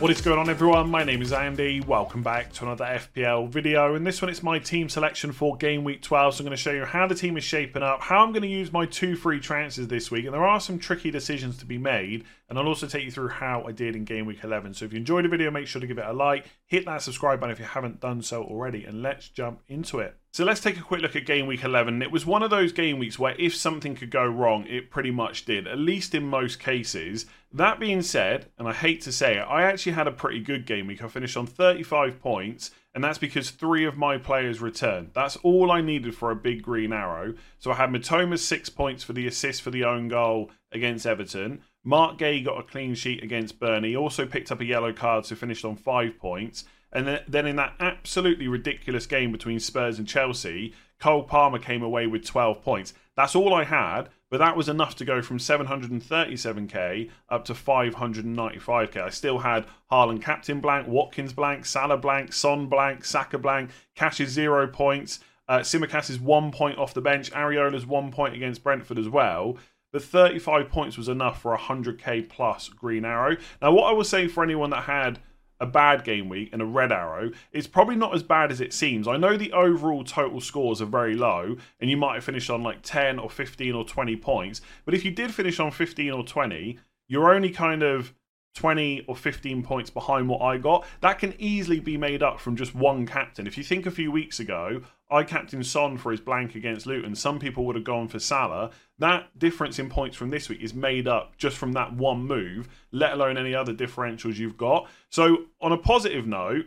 What is going on everyone? My name is Andy. Welcome back to another FPL video. In this one it's my team selection for game week 12. So I'm going to show you how the team is shaping up, how I'm going to use my two free transfers this week. And there are some tricky decisions to be made. And I'll also take you through how I did in game week 11. So if you enjoyed the video, make sure to give it a like. Hit that subscribe button if you haven't done so already. And let's jump into it. So let's take a quick look at game week 11. It was one of those game weeks where if something could go wrong, it pretty much did, at least in most cases. That being said, and I hate to say it, I actually had a pretty good game week. I finished on 35 points, and that's because three of my players returned. That's all I needed for a big green arrow. So I had Mitoma six points for the assist for the own goal against Everton. Marc Guéhi got a clean sheet against Burnley. Also picked up a yellow card, so finished on five points. And then in that absolutely ridiculous game between Spurs and Chelsea, Cole Palmer came away with 12 points. That's all I had, but that was enough to go from 737k up to 595k. I still had Haaland captain blank, Watkins blank, Salah blank, Son blank, Saka blank, Cash is zero points. Uh, is one point off the bench. Areola's one point against Brentford as well. But 35 points was enough for 100k plus green arrow. Now, what I will say for anyone that had a bad game week and a red arrow, it's probably not as bad as it seems. I know the overall total scores are very low, and you might have finished on like 10 or 15 or 20 points. But if you did finish on 15 or 20, you're only kind of 20 or 15 points behind what I got. That can easily be made up from just one captain. If you think a few weeks ago, I captained Son for his blank against Luton. Some people would have gone for Salah. That difference in points from this week is made up just from that one move, let alone any other differentials you've got. So, on a positive note,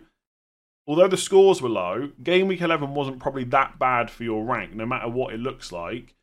although the scores were low, game week 11 wasn't probably that bad for your rank, no matter what it looks like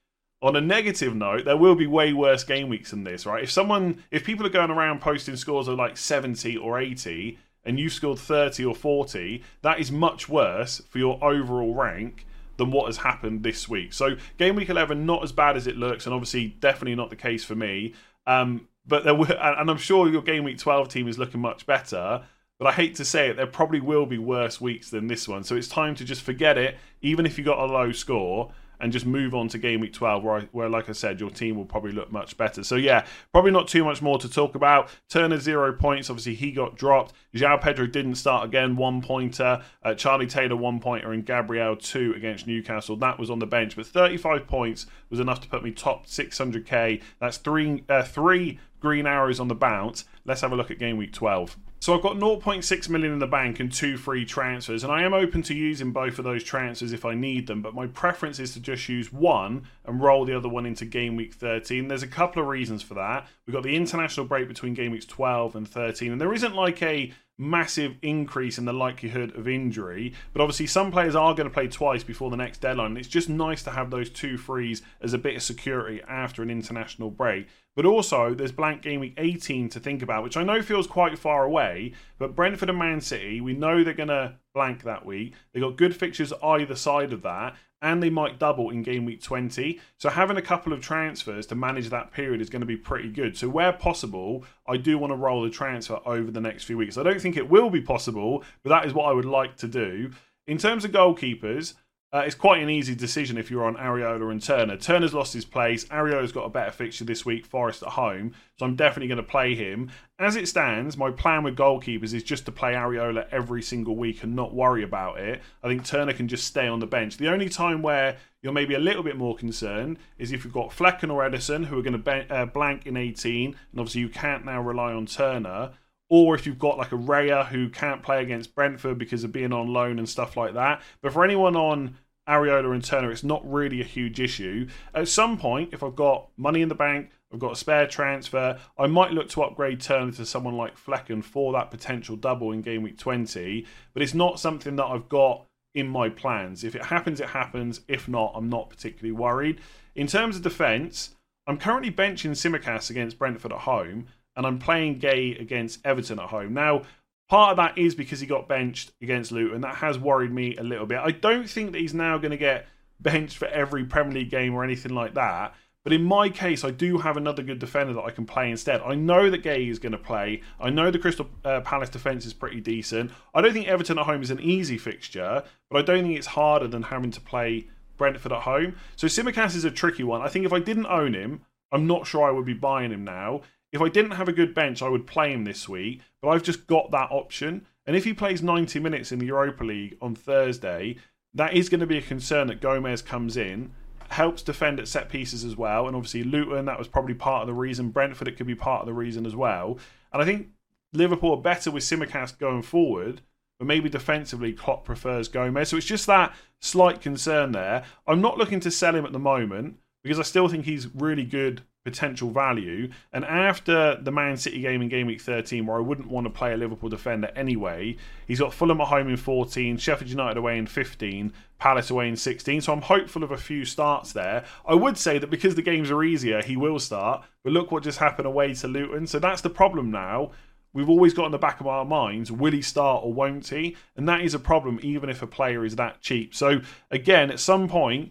on a negative note, there will be way worse game weeks than this, right? If someone, if people are going around posting scores of like 70 or 80 and you've scored 30 or 40, that is much worse for your overall rank than what has happened this week. So, game week 11, not as bad as it looks, and obviously, definitely not the case for me. Um, but there were, and I'm sure your game week 12 team is looking much better. But I hate to say it, there probably will be worse weeks than this one. So it's time to just forget it, even if you got a low score, and just move on to game week 12 where, I, where like i said your team will probably look much better. So yeah probably not too much more to talk about. Turner zero points. Obviously he got dropped. João Pedro didn't start again. One pointer. Uh, charlie taylor one pointer and gabriel two against newcastle. That was on the bench. But 35 points was enough to put me top 600k that's three uh, three green arrows on the bounce. Let's have a look at game week 12 so I've got 0.6 million in the bank and two free transfers, and I am open to using both of those transfers if I need them, but my preference is to just use one and roll the other one into game week 13. There's a couple of reasons for that. We've got the international break between game weeks 12 and 13, and there isn't like a massive increase in the likelihood of injury. But obviously, some players are going to play twice before the next deadline. It's just nice to have those two frees as a bit of security after an international break. But also, there's blank game week 18 to think about, which I know feels quite far away. But Brentford and Man City, we know they're going to blank that week. They've got good fixtures either side of that and they might double in game week 20. So having a couple of transfers to manage that period is going to be pretty good. So where possible, I do want to roll the transfer over the next few weeks. I don't think it will be possible, but that is what I would like to do. In terms of goalkeepers, uh, it's quite an easy decision if you're on Areola and Turner. Turner's lost his place. Areola's got a better fixture this week, Forest at home. So I'm definitely going to play him. As it stands, my plan with goalkeepers is just to play Ariola every single week and not worry about it. I think Turner can just stay on the bench. The only time where you're maybe a little bit more concerned is if you've got Flekken or Ederson who are going to uh, blank in 18, and obviously you can't now rely on Turner or if you've got like a Raya who can't play against Brentford because of being on loan and stuff like that. But for anyone on Areola and Turner, it's not really a huge issue. At some point, if I've got money in the bank, I've got a spare transfer, I might look to upgrade Turner to someone like Flekken for that potential double in game week 20, but it's not something that I've got in my plans. If it happens, it happens. If not, I'm not particularly worried. In terms of defence, I'm currently benching Tsimikas against Brentford at home, and I'm playing Guéhi against Everton at home. Now, Part of that is because he got benched against Luton. That has worried me a little bit. I don't think that he's now going to get benched for every Premier League game or anything like that. But in my case, I do have another good defender that I can play instead. I know that Guéhi is going to play. I know the Crystal uh, Palace defence is pretty decent. I don't think Everton at home is an easy fixture, but I don't think it's harder than having to play Brentford at home. So Tsimikas is a tricky one. I think if I didn't own him, I'm not sure I would be buying him now. If I didn't have a good bench, I would play him this week, but I've just got that option. And if he plays 90 minutes in the Europa League on Thursday, that is going to be a concern that Gomez comes in, helps defend at set pieces as well. And obviously, Luton, that was probably part of the reason. Brentford, it could be part of the reason as well. And I think Liverpool are better with Tsimikas going forward, but maybe defensively, Klopp prefers Gomez. So it's just that slight concern there. I'm not looking to sell him at the moment because I still think he's really good potential value. And after the Man City game in game week 13, where I wouldn't want to play a Liverpool defender anyway, he's got Fulham at home in 14, Sheffield United away in 15, Palace away in 16. So I'm hopeful of a few starts there. I would say that because the games are easier, he will start. But look what just happened away to Luton. So that's the problem now. We've always got in the back of our minds, will he start or won't he? And that is a problem, even if a player is that cheap. So, again, at some point,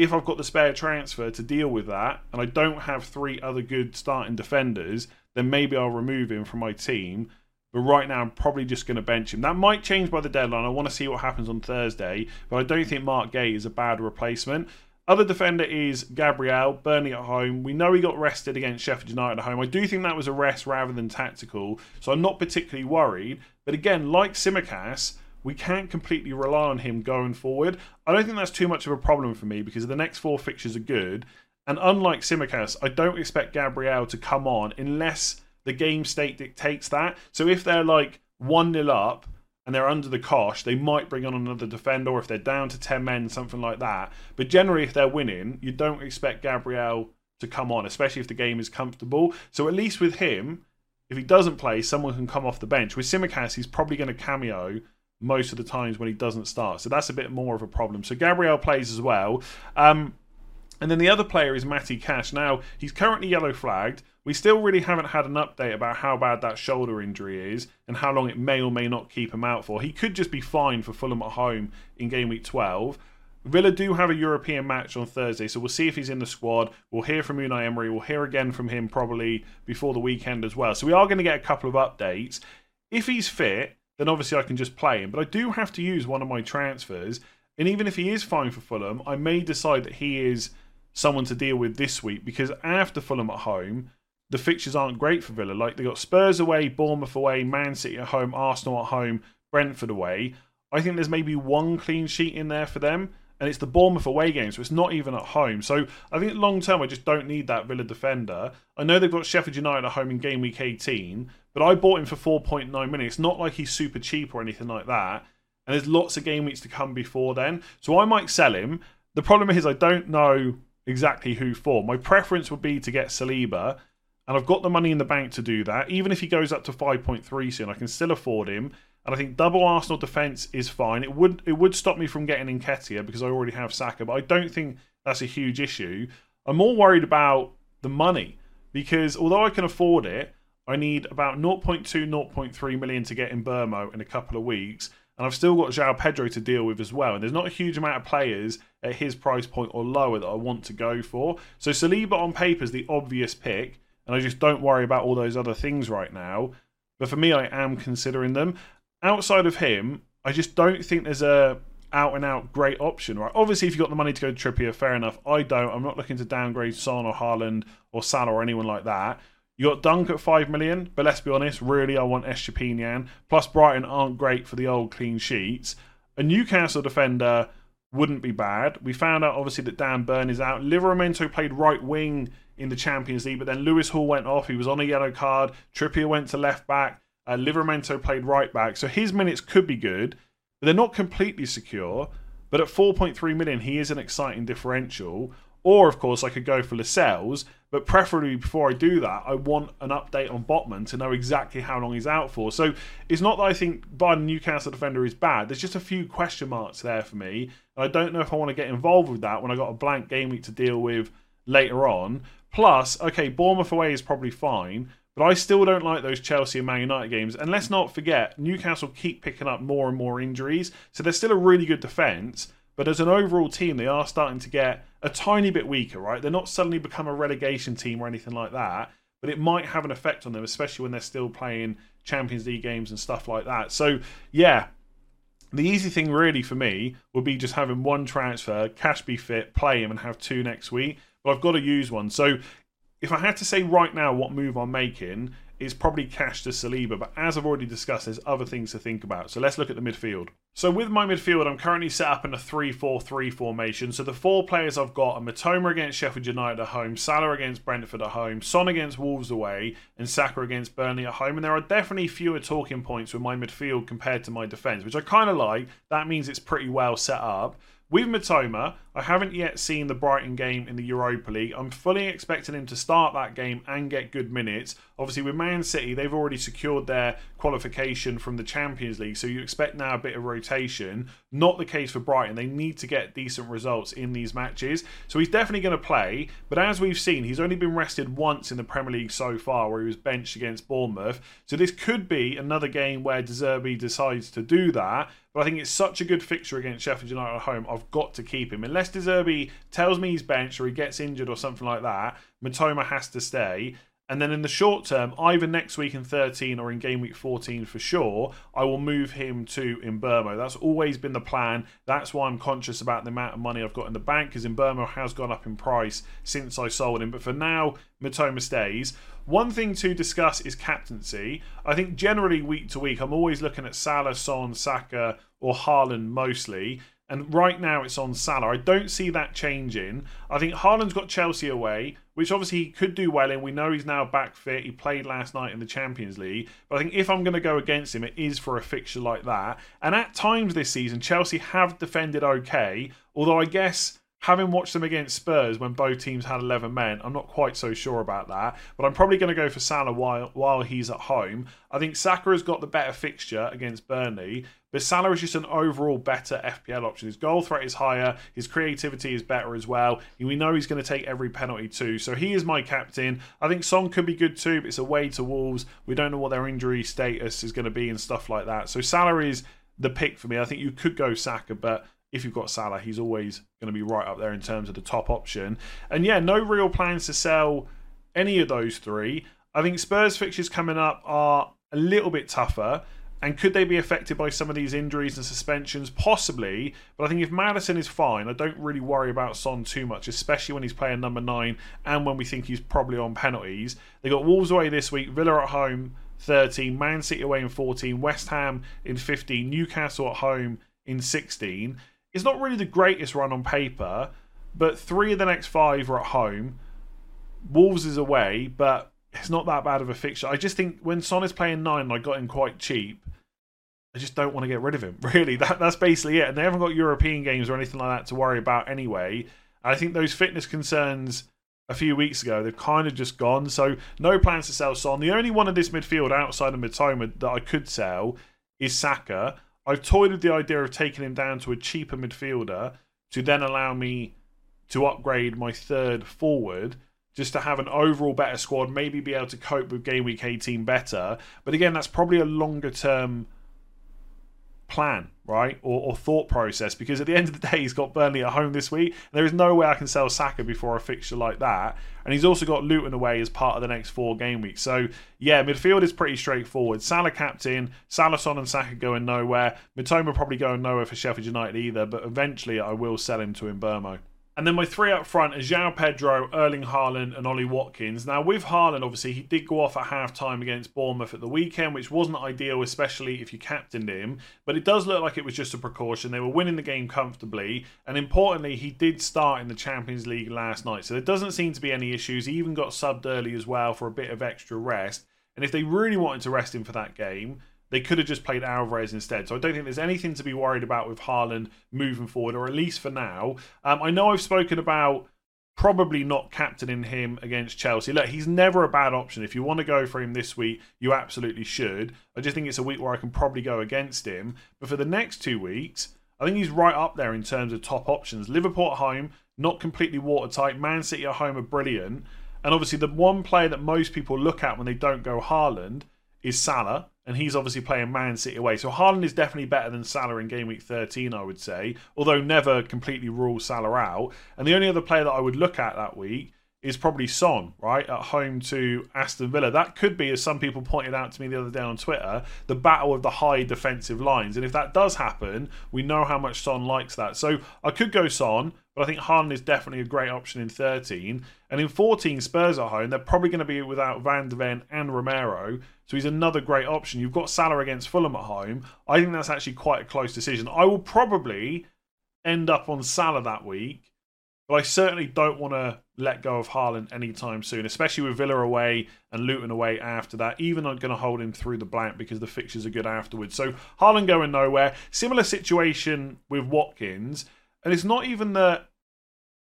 if I've got the spare transfer to deal with that, and I don't have three other good starting defenders, then maybe I'll remove him from my team. But right now, I'm probably just going to bench him. That might change by the deadline. I want to see what happens on Thursday, but I don't think Marc Guéhi is a bad replacement. Other defender is Gabriel, Burnley at home. We know he got rested against Sheffield United at home. I do think that was a rest rather than tactical, so I'm not particularly worried. But again, like Tsimikas, we can't completely rely on him going forward. I don't think that's too much of a problem for me because the next four fixtures are good. And unlike Tsimikas, I don't expect Gabriel to come on unless the game state dictates that. So if they're like 1 0 up and they're under the cosh, they might bring on another defender, or if they're down to 10 men, something like that. But generally, if they're winning, you don't expect Gabriel to come on, especially if the game is comfortable. So at least with him, if he doesn't play, someone can come off the bench. With Tsimikas, he's probably going to cameo most of the times when he doesn't start. So that's a bit more of a problem. So Gabriel plays as well. Um, and then the other player is Matty Cash. Now, he's currently yellow flagged. We still really haven't had an update about how bad that shoulder injury is and how long it may or may not keep him out for. He could just be fine for Fulham at home in game week 12. Villa do have a European match on Thursday, so we'll see if he's in the squad. We'll hear from Unai Emery. We'll hear again from him probably before the weekend as well. So we are going to get a couple of updates. If he's fit, then obviously I can just play him. But I do have to use one of my transfers. And even if he is fine for Fulham, I may decide that he is someone to deal with this week because after Fulham at home, the fixtures aren't great for Villa. Like they got Spurs away, Bournemouth away, Man City at home, Arsenal at home, Brentford away. I think there's maybe one clean sheet in there for them, and it's the Bournemouth away game, so it's not even at home. So I think long term, I just don't need that Villa defender. I know they've got Sheffield United at home in game week 18, but I bought him for 4.9 million. It's not like he's super cheap or anything like that. And there's lots of game weeks to come before then. So I might sell him. The problem is I don't know exactly who for. My preference would be to get Saliba. And I've got the money in the bank to do that. Even if he goes up to 5.3 soon, I can still afford him. And I think double Arsenal defence is fine. It would it would stop me from getting Nketiah because I already have Saka, but I don't think that's a huge issue. I'm more worried about the money because although I can afford it, I need about 0.2, 0.3 million to get in Mbeumo in a couple of weeks. And I've still got João Pedro to deal with as well. And there's not a huge amount of players at his price point or lower that I want to go for. So Saliba on paper is the obvious pick. And I just don't worry about all those other things right now. But for me, I am considering them. Outside of him, I just don't think there's a out and out great option, right? Obviously, if you've got the money to go to Trippier, fair enough. I don't. I'm not looking to downgrade Son or Haaland or Salah or anyone like that. You got Dunk at 5 million, but let's be honest, really, I want Estupiñán. Plus, Brighton aren't great for the old clean sheets. A Newcastle defender wouldn't be bad. We found out, obviously, that Dan Burn is out. Livramento played right wing in the Champions League, but then Lewis Hall went off. He was on a yellow card. Trippier went to left back. Uh, Livramento played right back. So his minutes could be good, but they're not completely secure. But at 4.3 million, he is an exciting differential. Or, of course, I could go for Lascelles, but preferably before I do that, I want an update on Botman to know exactly how long he's out for. So it's not that I think buying Newcastle defender is bad. There's just a few question marks there for me. And I don't know if I want to get involved with that when I got a blank game week to deal with later on. Plus, okay, Bournemouth away is probably fine, but I still don't like those Chelsea and Man United games. And let's not forget, Newcastle keep picking up more and more injuries. So they're still a really good defence. But as an overall team, they are starting to get a tiny bit weaker, right? They're not suddenly become a relegation team or anything like that, but it might have an effect on them, especially when they're still playing Champions League games and stuff like that. So, yeah, the easy thing really for me would be just having one transfer, Cash be fit, play him, and have two next week. But I've got to use one. So if I had to say right now what move I'm making, it's probably Cash to Saliba. But as I've already discussed, there's other things to think about. So let's look at the midfield. So with my midfield, I'm currently set up in a 3-4-3 formation. So the four players I've got are Mitoma against Sheffield United at home, Salah against Brentford at home, Son against Wolves away, and Saka against Burnley at home. And there are definitely fewer talking points with my midfield compared to my defence, which I kind of like. That means it's pretty well set up. With Mitoma, I haven't yet seen the Brighton game in the Europa League. I'm fully expecting him to start that game and get good minutes. Obviously, with Man City, they've already secured their qualification from the Champions League, so you expect now a bit of rotation. Not the case for Brighton. They need to get decent results in these matches. So he's definitely going to play, but as we've seen, he's only been rested once in the Premier League so far, where he was benched against Bournemouth. So this could be another game where De Zerbi decides to do that. But I think it's such a good fixture against Sheffield United at home. I've got to keep him. Unless De Zerbi tells me he's benched or he gets injured or something like that, Mitoma has to stay. And then in the short term, either next week in 13 or in game week 14 for sure, I will move him to Mbeumo. That's always been the plan. That's why I'm conscious about the amount of money I've got in the bank because Mbeumo has gone up in price since I sold him. But for now, Mitoma stays. One thing to discuss is captaincy. I think generally week to week, I'm always looking at Salah, Son, Saka, or Haaland mostly. And right now it's on Salah. I don't see that changing. I think Haaland's got Chelsea away, which obviously he could do well in. We know he's now back fit. He played last night in the Champions League. But I think if I'm going to go against him, it is for a fixture like that. And at times this season, Chelsea have defended okay. Although I guess having watched them against Spurs when both teams had 11 men, I'm not quite so sure about that. But I'm probably going to go for Salah while, while he's at home. I think Saka has got the better fixture against Burnley. But Salah is just an overall better FPL option. His goal threat is higher, his creativity is better as well. We know he's going to take every penalty too. So he is my captain. I think Son could be good too, but it's away to Wolves. We don't know what their injury status is going to be and stuff like that. So Salah is the pick for me. I think you could go Saka, but if you've got Salah, he's always going to be right up there in terms of the top option. And yeah, no real plans to sell any of those three. I think Spurs fixtures coming up are a little bit tougher. And could they be affected by some of these injuries and suspensions? Possibly. But I think if Maddison is fine, I don't really worry about Son too much, especially when he's playing number nine and when we think he's probably on penalties. They got Wolves away this week, Villa at home 13, Man City away in 14, West Ham in 15, Newcastle at home in 16 it's not really the greatest run on paper, but three of the next five are at home. Wolves is away, but it's not that bad of a fixture. I just think when Son is playing nine I got him quite cheap, I just don't want to get rid of him. Really, that, that's basically it. And they haven't got European games or anything like that to worry about anyway. I think those fitness concerns a few weeks ago, they've kind of just gone. So no plans to sell Son. The only one in this midfield outside of Mitoma that I could sell is Saka. I've toyed with the idea of taking him down to a cheaper midfielder to then allow me to upgrade my third forward just to have an overall better squad, maybe be able to cope with game week 18 better. But again, that's probably a longer term plan, right? Or, or, thought process because at the end of the day, he's got Burnley at home this week. and There is no way I can sell Saka before a fixture like that. And he's also got Luton away as part of the next four game weeks. So, yeah, midfield is pretty straightforward. Salah captain, Salah, Son, and Saka going nowhere. Mitoma probably going nowhere for Sheffield United either, but eventually I will sell him to Mbeumo. And then my three up front are João Pedro, Erling Haaland, and Ollie Watkins. Now, with Haaland, obviously, he did go off at half time against Bournemouth at the weekend, which wasn't ideal, especially if you captained him. But it does look like it was just a precaution. They were winning the game comfortably. And importantly, he did start in the Champions League last night. So there doesn't seem to be any issues. He even got subbed early as well for a bit of extra rest. And if they really wanted to rest him for that game, they could have just played Alvarez instead. So I don't think there's anything to be worried about with Haaland moving forward, or at least for now. Um, I know I've spoken about probably not captaining him against Chelsea. Look, he's never a bad option. If you want to go for him this week, you absolutely should. I just think it's a week where I can probably go against him. But for the next two weeks, I think he's right up there in terms of top options. Liverpool at home, not completely watertight. Man City at home are brilliant. And obviously, the one player that most people look at when they don't go Haaland is Salah and he's obviously playing Man City away. So Haaland is definitely better than Salah in game week 13, I would say, although never completely rule Salah out. And the only other player that I would look at that week is probably Son, right, at home to Aston Villa. That could be, as some people pointed out to me the other day on Twitter, the battle of the high defensive lines. And if that does happen, we know how much Son likes that. So I could go Son, but I think Haaland is definitely a great option in 13. And in 14, Spurs at home, they're probably going to be without Van de Ven and Romero. So he's another great option. You've got Salah against Fulham at home. I think that's actually quite a close decision. I will probably end up on Salah that week but I certainly don't want to let go of Haaland anytime soon, especially with Villa away and Luton away after that. Even I'm going to hold him through the blank because the fixtures are good afterwards. So Haaland going nowhere. Similar situation with Watkins. And it's not even that.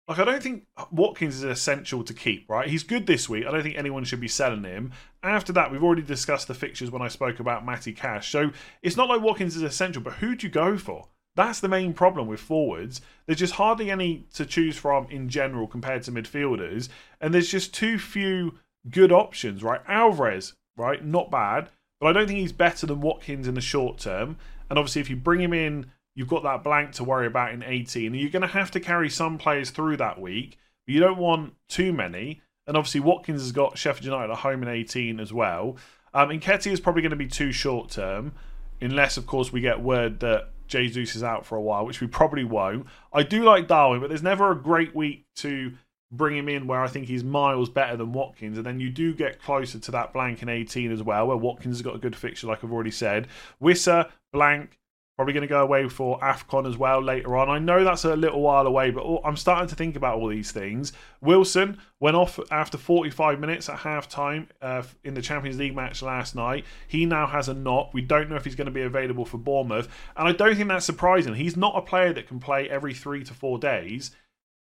Like, I don't think Watkins is essential to keep, right? He's good this week. I don't think anyone should be selling him. After that, we've already discussed the fixtures when I spoke about Matty Cash. So it's not like Watkins is essential, but who do you go for? That's the main problem with forwards. There's just hardly any to choose from in general compared to midfielders, and there's just too few good options, right? Alvarez, right, not bad, but I don't think he's better than Watkins in the short term. And obviously, if you bring him in, you've got that blank to worry about in 18, and you're going to have to carry some players through that week, but you don't want too many. And obviously, Watkins has got Sheffield United at home in 18 as well. Um, Nketiah is probably going to be too short term, unless, of course, we get word that Jesus is out for a while, which we probably won't. I do like Darwin, but there's never a great week to bring him in where I think he's miles better than Watkins. And then you do get closer to that blank in 18 as well, where Watkins has got a good fixture, like I've already said. Wissa, blank, Probably going to go away for AFCON as well later on. I know that's a little while away, but I'm starting to think about all these things. Wilson went off after 45 minutes at half time uh, in the Champions League match last night. He now has a knock. We don't know if he's going to be available for Bournemouth. And I don't think that's surprising. He's not a player that can play every three to four days.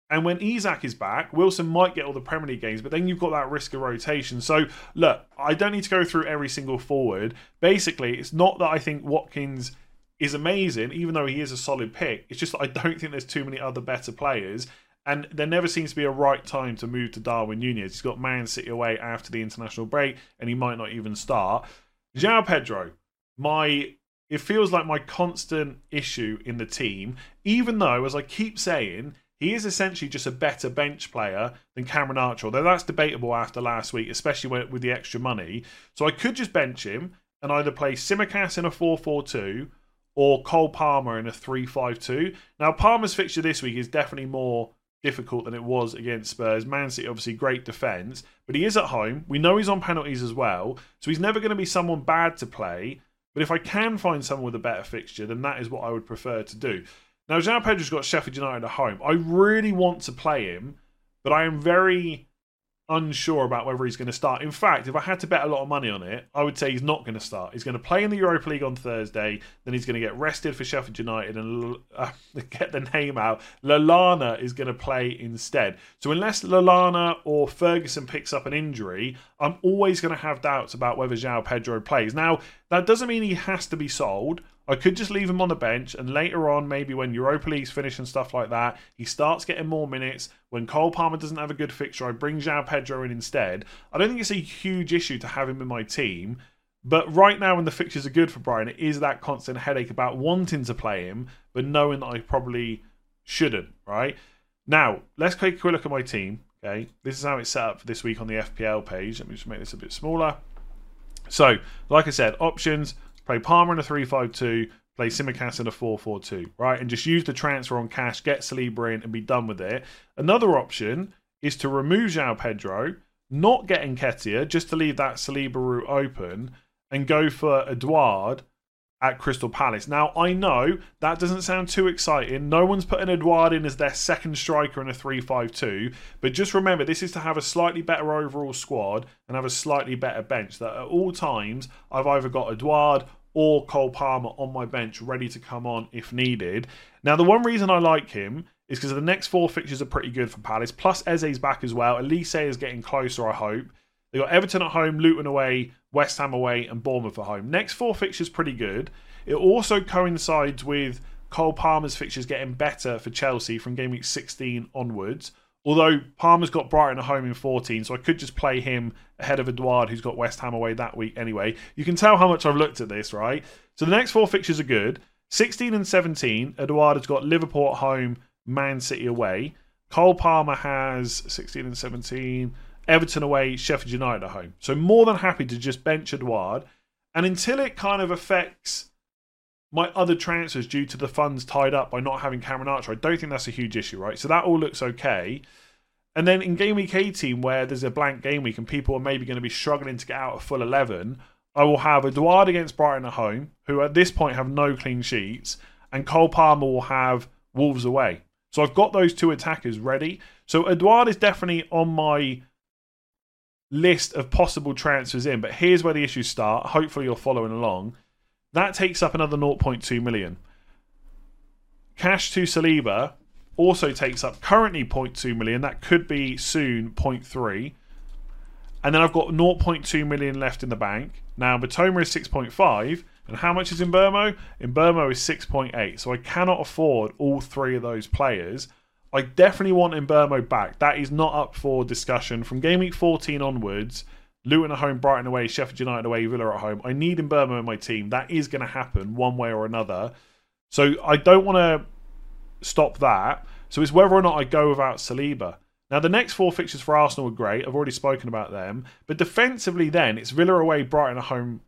And when Isak is back, Wilson might get all the Premier League games, but then you've got that risk of rotation. So, look, I don't need to go through every single forward. Basically, it's not that I think Watkins is amazing, even though he is a solid pick. It's just I don't think there's too many other better players. And there never seems to be a right time to move to Darwin Nunez. He's got Man City away after the international break, and he might not even start. João Pedro, my it feels like my constant issue in the team, even though, as I keep saying, he is essentially just a better bench player than Cameron Archer, although that's debatable after last week, especially with the extra money. So I could just bench him and either play Tsimikas in a 4 4 2 or Cole Palmer in a 3 5 2. Now, Palmer's fixture this week is definitely more difficult than it was against Spurs. Man City, obviously, great defence, but he is at home. We know he's on penalties as well, so he's never going to be someone bad to play. But if I can find someone with a better fixture, then that is what I would prefer to do. Now, João Pedro's got Sheffield United at home. I really want to play him, but I am very unsure about whether he's going to start. In fact, if I had to bet a lot of money on it, I would say he's not going to start. He's going to play in the Europa League on Thursday, then he's going to get rested for Sheffield United and uh, get the name out. Lallana is going to play instead. So unless Lallana or Ferguson picks up an injury, I'm always going to have doubts about whether João Pedro plays. Now, that doesn't mean he has to be sold. I could just leave him on the bench, and later on, maybe when Europa League's finished and stuff like that, he starts getting more minutes. When Cole Palmer doesn't have a good fixture, I bring João Pedro in instead. I don't think it's a huge issue to have him in my team, but right now, when the fixtures are good for Brighton, it is that constant headache about wanting to play him, but knowing that I probably shouldn't, right? Now, let's take a quick look at my team. Okay, this is how it's set up for this week on the FPL page. Let me just make this a bit smaller. So, like I said, options play Palmer in a 3 5 2, play Tsimikas in a 4 4 2, right? And just use the transfer on Cash, get Saliba in, and be done with it. Another option is to remove João Pedro, not get Nketiah, just to leave that Saliba route open, and go for Edouard at Crystal Palace. Now, I know that doesn't sound too exciting. No one's putting Edouard in as their second striker in a 3 5 2. But just remember, this is to have a slightly better overall squad and have a slightly better bench. That at all times, I've either got Edouard or Cole Palmer on my bench ready to come on if needed. Now, the one reason I like him is because the next four fixtures are pretty good for Palace. Plus, Eze's back as well. Olise is getting closer, I hope. They got Everton at home, Luton away, West Ham away, and Bournemouth at home. Next four fixtures pretty good. It also coincides with Cole Palmer's fixtures getting better for Chelsea from game week 16 onwards. Although Palmer's got Brighton at home in 14, so I could just play him ahead of Edouard, who's got West Ham away that week anyway. You can tell how much I've looked at this, right? So the next four fixtures are good. 16 and 17, Edouard has got Liverpool at home, Man City away. Cole Palmer has 16 and 17. Everton away, Sheffield United at home. So more than happy to just bench Edouard. And until it kind of affects my other transfers due to the funds tied up by not having Cameron Archer, I don't think that's a huge issue, right? So that all looks okay. And then in game week 18, where there's a blank game week and people are maybe going to be struggling to get out of full 11, I will have Edouard against Brighton at home, who at this point have no clean sheets, and Cole Palmer will have Wolves away. So I've got those two attackers ready. So Edouard is definitely on my list of possible transfers in, but here's where the issues start. Hopefully you're following along. That takes up another 0.2 million. Cash to Saliba also takes up currently 0.2 million. That could be soon 0.3. And then I've got 0.2 million left in the bank. Now, Mitoma is 6.5. And how much is Mbeumo? In Burmo is 6.8. So I cannot afford all three of those players. I definitely want Mbeumo back. That is not up for discussion. From game week 14 onwards, Luton at home, Brighton away, Sheffield United away, Villa at home. I need Mbeumo in my team. That is going to happen one way or another. So I don't want to stop that. So it's whether or not I go without Saliba. Now, the next four fixtures for Arsenal are great. I've already spoken about them. But defensively, then, it's Villa away, Brighton at home,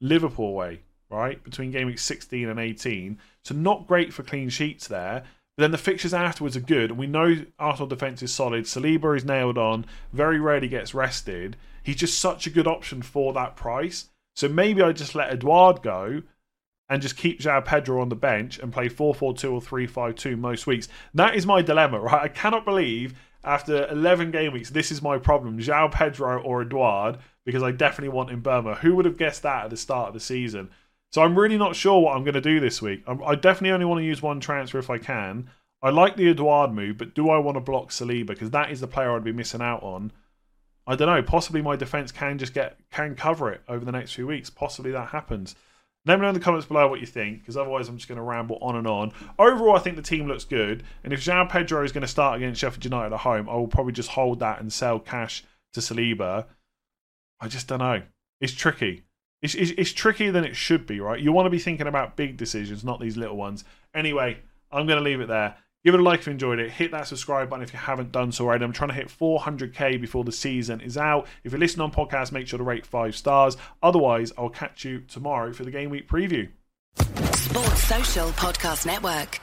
Liverpool away, right? Between game week 16 and 18. So, not great for clean sheets there. But then the fixtures afterwards are good. And we know Arsenal defence is solid. Saliba is nailed on, very rarely gets rested. He's just such a good option for that price. So maybe I just let Edouard go and just keep João Pedro on the bench and play 4 4 2 or 3 5 2 most weeks. That is my dilemma, right? I cannot believe after 11 game weeks, this is my problem João Pedro or Edouard, because I definitely want Mbeumo. Who would have guessed that at the start of the season? So I'm really not sure what I'm going to do this week. i definitely only want to use one transfer if I can. I like the Edouard move, but do I want to block Saliba? Because that is the player I'd be missing out on. I don't know. Possibly my defense can just get can cover it over the next few weeks. Possibly that happens. Let me know in the comments below what you think, because otherwise I'm just going to ramble on and on. Overall, I think the team looks good, and if João Pedro is going to start against Sheffield United at home, I will probably just hold that and sell Cash to Saliba. I just don't know. It's tricky. It's, it's, it's trickier than it should be, right? You want to be thinking about big decisions, not these little ones. Anyway, I'm going to leave it there. Give it a like if you enjoyed it. Hit that subscribe button if you haven't done so already. I'm trying to hit 400k before the season is out. If you're listening on podcast, make sure to rate five stars. Otherwise, I'll catch you tomorrow for the game week preview. Sports Social Podcast Network.